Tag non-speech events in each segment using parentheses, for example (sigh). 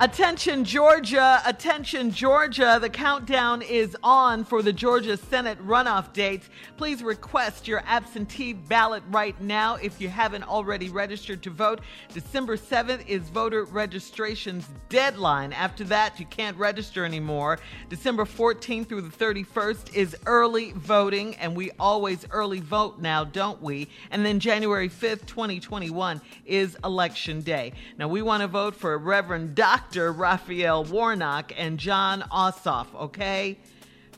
Attention, Georgia. Attention, Georgia. The countdown is on for the Georgia Senate runoff dates. Please request your absentee ballot right now if you haven't already registered to vote. December 7th is voter registration's deadline. After that, you can't register anymore. December 14th through the 31st is early voting, and we always early vote now, don't we? And then January 5th, 2021 is election day. Now, we want to vote for Reverend Dr. Dr. Raphael Warnock and Jon Ossoff, okay?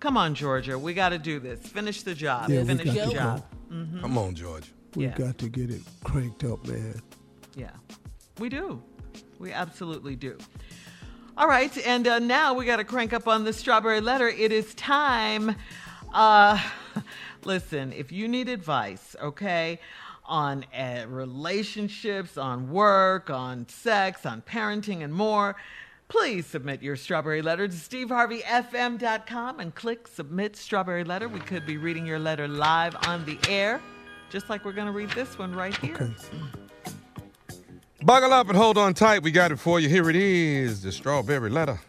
Come on, Georgia. We got to do this. Finish the job. Yeah, Finish the to job. Mm-hmm. Come on, Georgia. We've Yeah. got to get it cranked up, man. Yeah, we do. We absolutely do. All right, and uh, now we got to crank up on the strawberry letter. It is time. Uh, (laughs) listen, if you need advice, okay, on uh, relationships, on work, on sex, on parenting, and more. Please submit your strawberry letter to steveharveyfm.com and click submit strawberry letter. We could be reading your letter live on the air, just like we're going to read this one right here. Okay. Buckle up and hold on tight. We got it for you. Here it is the strawberry letter.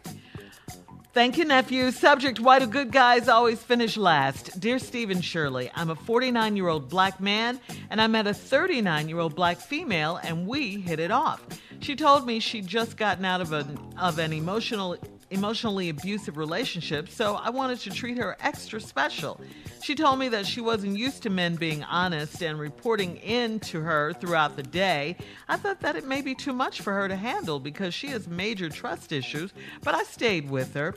Thank you, nephew. Subject Why do good guys always finish last? Dear Steve and Shirley, I'm a 49 year old black man and I met a 39 year old black female and we hit it off. She told me she'd just gotten out of an, of an emotional, emotionally abusive relationship, so I wanted to treat her extra special. She told me that she wasn't used to men being honest and reporting in to her throughout the day. I thought that it may be too much for her to handle because she has major trust issues, but I stayed with her.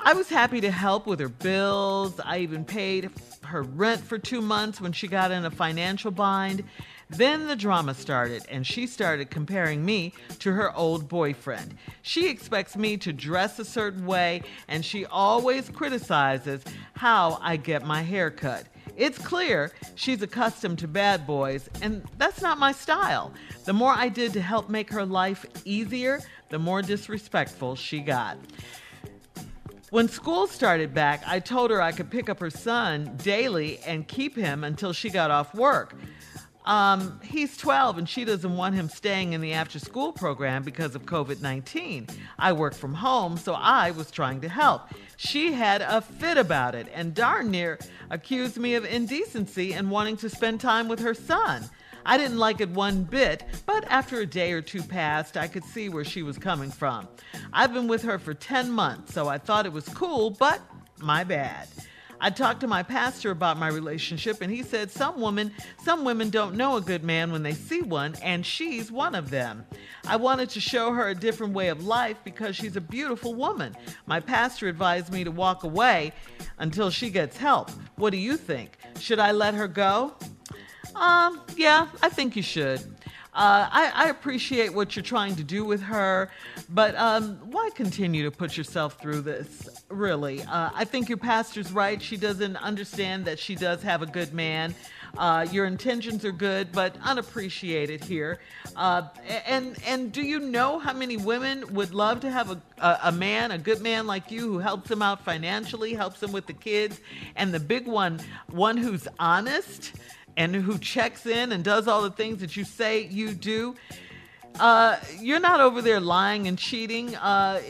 I was happy to help with her bills. I even paid her rent for two months when she got in a financial bind. Then the drama started, and she started comparing me to her old boyfriend. She expects me to dress a certain way, and she always criticizes how I get my hair cut. It's clear she's accustomed to bad boys, and that's not my style. The more I did to help make her life easier, the more disrespectful she got. When school started back, I told her I could pick up her son daily and keep him until she got off work. Um, he's 12 and she doesn't want him staying in the after school program because of COVID 19. I work from home, so I was trying to help. She had a fit about it and darn near accused me of indecency and wanting to spend time with her son. I didn't like it one bit, but after a day or two passed, I could see where she was coming from. I've been with her for 10 months, so I thought it was cool, but my bad. I talked to my pastor about my relationship and he said some women some women don't know a good man when they see one and she's one of them. I wanted to show her a different way of life because she's a beautiful woman. My pastor advised me to walk away until she gets help. What do you think? Should I let her go? Um, yeah, I think you should. Uh, I, I appreciate what you're trying to do with her, but um, why continue to put yourself through this? Really, uh, I think your pastor's right. She doesn't understand that she does have a good man. Uh, your intentions are good, but unappreciated here. Uh, and and do you know how many women would love to have a, a a man, a good man like you, who helps them out financially, helps them with the kids, and the big one, one who's honest and who checks in and does all the things that you say you do. Uh, you're not over there lying and cheating. Uh,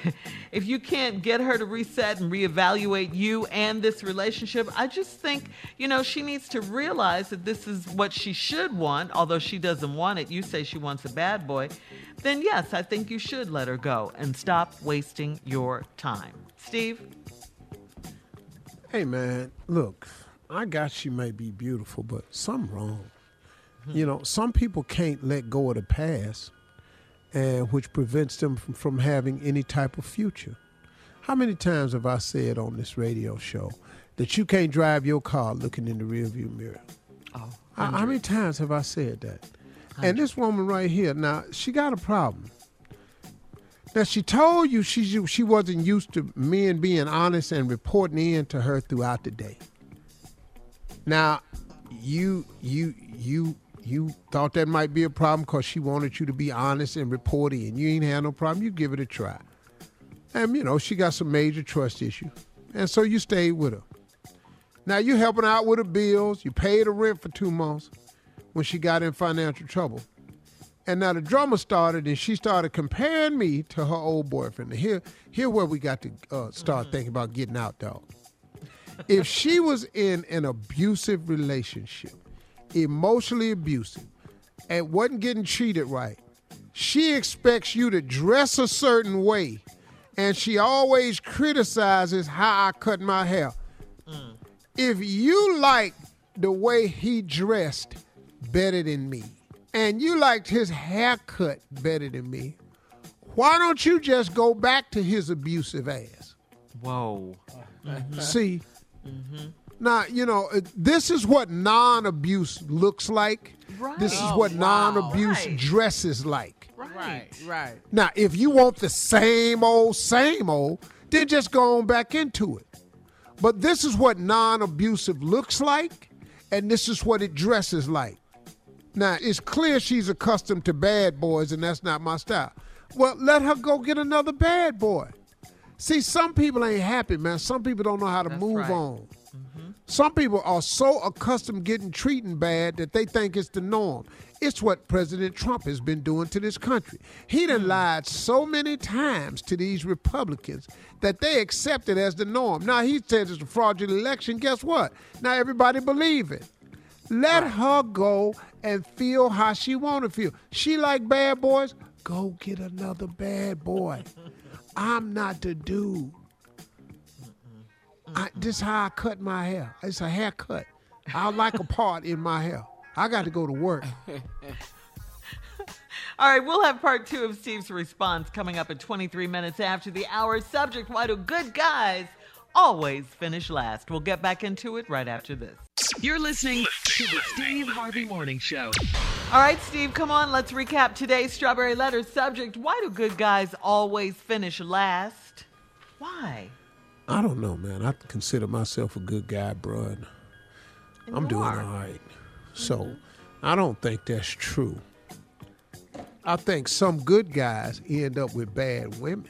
(laughs) if you can't get her to reset and reevaluate you and this relationship, I just think, you know, she needs to realize that this is what she should want, although she doesn't want it. You say she wants a bad boy. Then, yes, I think you should let her go and stop wasting your time. Steve? Hey, man, look, I got she may be beautiful, but something wrong. You know, some people can't let go of the past, and which prevents them from, from having any type of future. How many times have I said on this radio show that you can't drive your car looking in the rearview mirror? Oh, How, how many times have I said that? And this woman right here, now she got a problem. Now she told you she she wasn't used to men being honest and reporting in to her throughout the day. Now, you you you you thought that might be a problem because she wanted you to be honest and report and You ain't had no problem. You give it a try. And you know she got some major trust issue, and so you stayed with her. Now you helping out with her bills. You paid her rent for two months when she got in financial trouble. And now the drama started, and she started comparing me to her old boyfriend. And here, here where we got to uh, start thinking about getting out, dog. if she was in an abusive relationship, emotionally abusive, and wasn't getting treated right, she expects you to dress a certain way, and she always criticizes how I cut my hair. Mm. If you like the way he dressed better than me, and you liked his haircut better than me, why don't you just go back to his abusive ass? Whoa. Mm-hmm. See, mm-hmm. Now you know this is what non-abuse looks like. Right. This is Right. what Oh, wow. non-abuse Right. dresses like. Right, right. Now, if you want the same old, same old, then just go on back into it. But this is what non abusive looks like, and this is what it dresses like. Now, it's clear she's accustomed to bad boys, and that's not my style. Well, let her go get another bad boy. See, some people ain't happy, man. Some people don't know how to That's move right. on. Some people are so accustomed getting treated bad that they think it's the norm. It's what President Trump has been doing to this country. He done hmm. lied so many times to these Republicans that they accept it as the norm. Now he says it's a fraudulent election. Guess what? Now everybody believe it. Let her go and feel how she want to feel. She like bad boys. Go get another bad boy. I'm not the dude. I, this how I cut my hair. It's a haircut. I like a part in my hair. I got to go to work. (laughs) All right, we'll have part two of Steve's response coming up at 23 minutes after the hour. Subject Why do good guys always finish last? We'll get back into it right after this. You're listening to the Steve Harvey Morning Show. All right, Steve, come on. Let's recap today's Strawberry Letter subject. Why do good guys always finish last? Why? I don't know, man. I consider myself a good guy, bro. and And I'm doing are. all right. So mm-hmm. I don't think that's true. I think some good guys end up with bad women.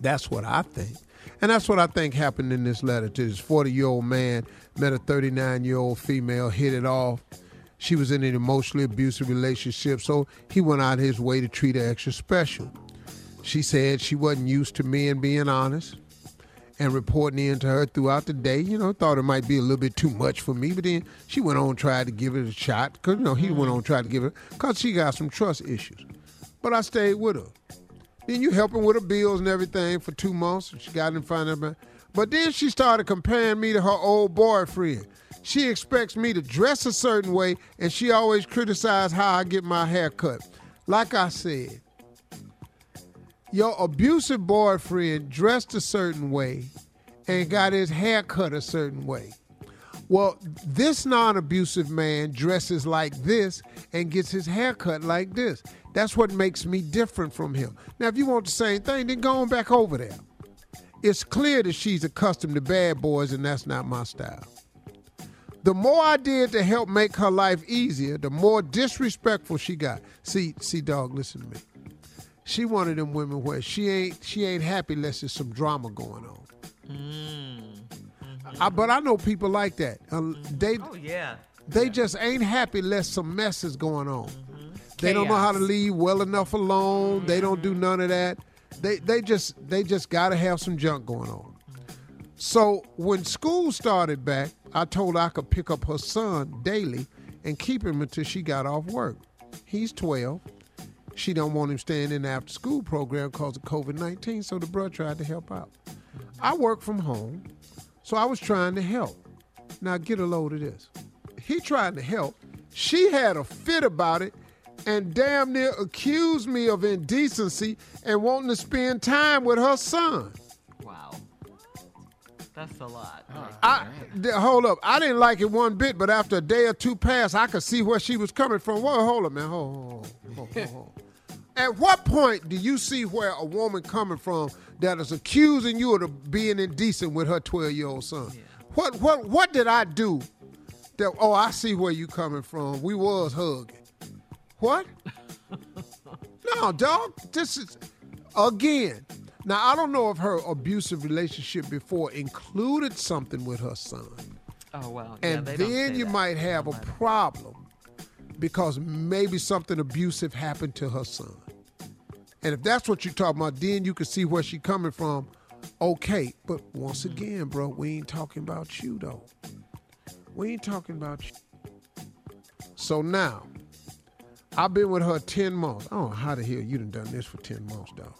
That's what I think. And that's what I think happened in this letter to this 40 year old man, met a 39 year old female, hit it off. She was in an emotionally abusive relationship, so he went out his way to treat her extra special. She said she wasn't used to men being honest and reporting in to her throughout the day. You know, thought it might be a little bit too much for me, but then she went on and tried to give it a shot because, you know, he went mm-hmm. on and tried to give it because she got some trust issues. But I stayed with her. Then you helping with her bills and everything for two months. She got in front of me. But then she started comparing me to her old boyfriend. She expects me to dress a certain way, and she always criticizes how I get my hair cut. Like I said, your abusive boyfriend dressed a certain way and got his hair cut a certain way. Well, this non abusive man dresses like this and gets his hair cut like this. That's what makes me different from him. Now, if you want the same thing, then go on back over there. It's clear that she's accustomed to bad boys, and that's not my style. The more I did to help make her life easier, the more disrespectful she got. See, see, dog, listen to me. She one of them women where she ain't she ain't happy unless there's some drama going on. Mm-hmm. I, but I know people like that. Uh, mm-hmm. they Oh, yeah. they just ain't happy unless some mess is going on. Mm-hmm. They don't know how to leave well enough alone. They don't do none of that. They they just they just gotta have some junk going on. So when school started back, I told her I could pick up her son daily and keep him until she got off work. He's 12. She don't want him staying in the after school program because of COVID-19, so the brother tried to help out. I work from home, so I was trying to help. Now get a load of this. He tried to help. She had a fit about it and damn near accused me of indecency and wanting to spend time with her son. Wow. That's a lot. Oh, I th- hold up. I didn't like it one bit, but after a day or two passed, I could see where she was coming from. Whoa, hold up, man. Hold, hold, hold, hold, hold. At what point do you see where a woman coming from that is accusing you of being indecent with her 12 year old son? What what what did I do? That oh, I see where you coming from. We was hugging. What? (laughs) no, dog. This is again. Now I don't know if her abusive relationship before included something with her son Oh, well. Yeah, and then you that. might have a problem because maybe something abusive happened to her son. And if that's what you're talking about, then you can see where she's coming from. Okay, but once again, bro, we ain't talking about you though. We ain't talking about you. So now, I've been with her 10 months. I don't know how the hell you done done this for 10 months, dog.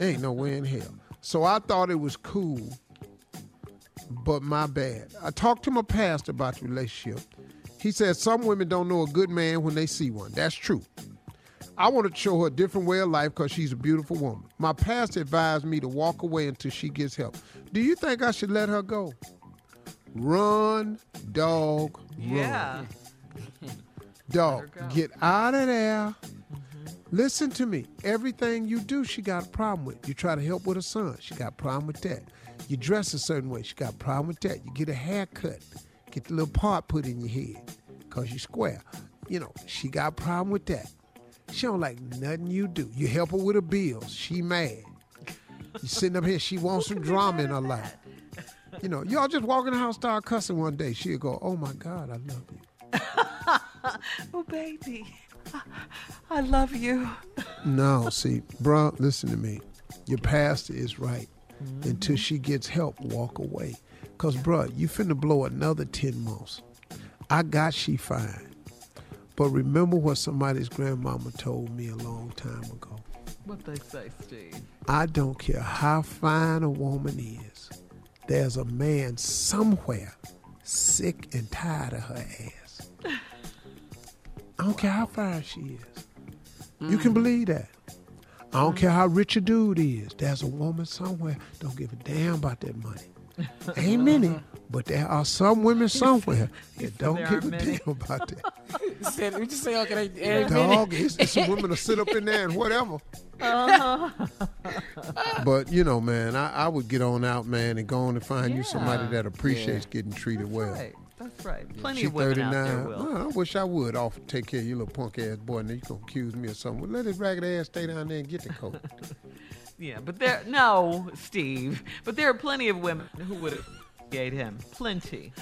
Ain't no way in hell. So I thought it was cool, but my bad. I talked to my pastor about the relationship. He said some women don't know a good man when they see one. That's true. I want to show her a different way of life because she's a beautiful woman. My pastor advised me to walk away until she gets help. Do you think I should let her go? Run, dog, run. Yeah. (laughs) Dog, go. get out of there. Mm-hmm. Listen to me. Everything you do, she got a problem with. You try to help with her son, she got a problem with that. You dress a certain way, she got a problem with that. You get a haircut, get the little part put in your head, cause you're square. You know, she got a problem with that. She don't like nothing you do. You help her with her bills, she mad. You sitting up here, she (laughs) wants some drama in her life. You know, y'all just walk in the house, start cussing one day. She'll go, "Oh my God, I love you." (laughs) Oh, baby. I love you. No, see, bruh, listen to me. Your pastor is right. Until she gets help, walk away. Cause, bruh, you finna blow another 10 months. I got she fine. But remember what somebody's grandmama told me a long time ago. What they say, Steve. I don't care how fine a woman is. There's a man somewhere sick and tired of her ass. I don't care how fine she is. You can hmm. believe that. I don't hmm. care how rich a dude is. There's a woman somewhere don't give a damn about that money. Ain't many, (laughs) but there are some women somewhere that don't give a many. damn about that. (laughs) Said, we just say, okay, they, every minute. Dog, it's, it's some women to sit up in there and whatever. Uh-huh. but you know, man, I, I would get on out, man, and go on and find you somebody that appreciates getting treated well. Right. That's right. Plenty She of women 39. out there will. Well, I wish I would offer take care of your little punk ass boy, and then you gonna accuse me of something. Well, let his ragged ass stay down there and get the coat. (laughs) Yeah, but there, no, Steve, but there are plenty of women who would appreciate him. Plenty.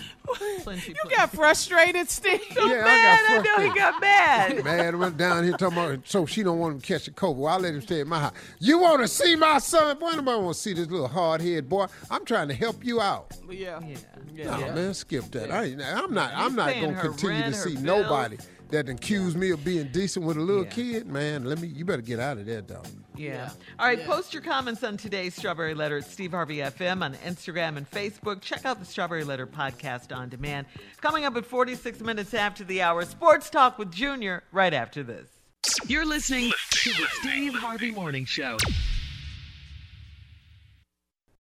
Plenty. You got frustrated, Steve. yeah, mad. I I know he got mad. (laughs) Man, went down here talking about so she don't want him to catch a cold. Well, I let him stay at my house. You want to see my son? Boy, nobody want to see this little hard head boy. I'm trying to help you out. Yeah. Yeah. Yeah. No, man, skip that. I, I'm not. I'm not gonna continue rent, to her see bills. nobody that accuse me of being decent with a little Yeah. kid. Man, let me. You better get out of there, dog. Yeah. Yeah. All right. Yeah. Post your comments on today's Strawberry Letter at Steve Harvey FM on Instagram and Facebook. Check out the Strawberry Letter podcast on demand. Coming up at 46 minutes after the hour, Sports Talk with Junior right after this. You're listening to the Steve Harvey Morning Show.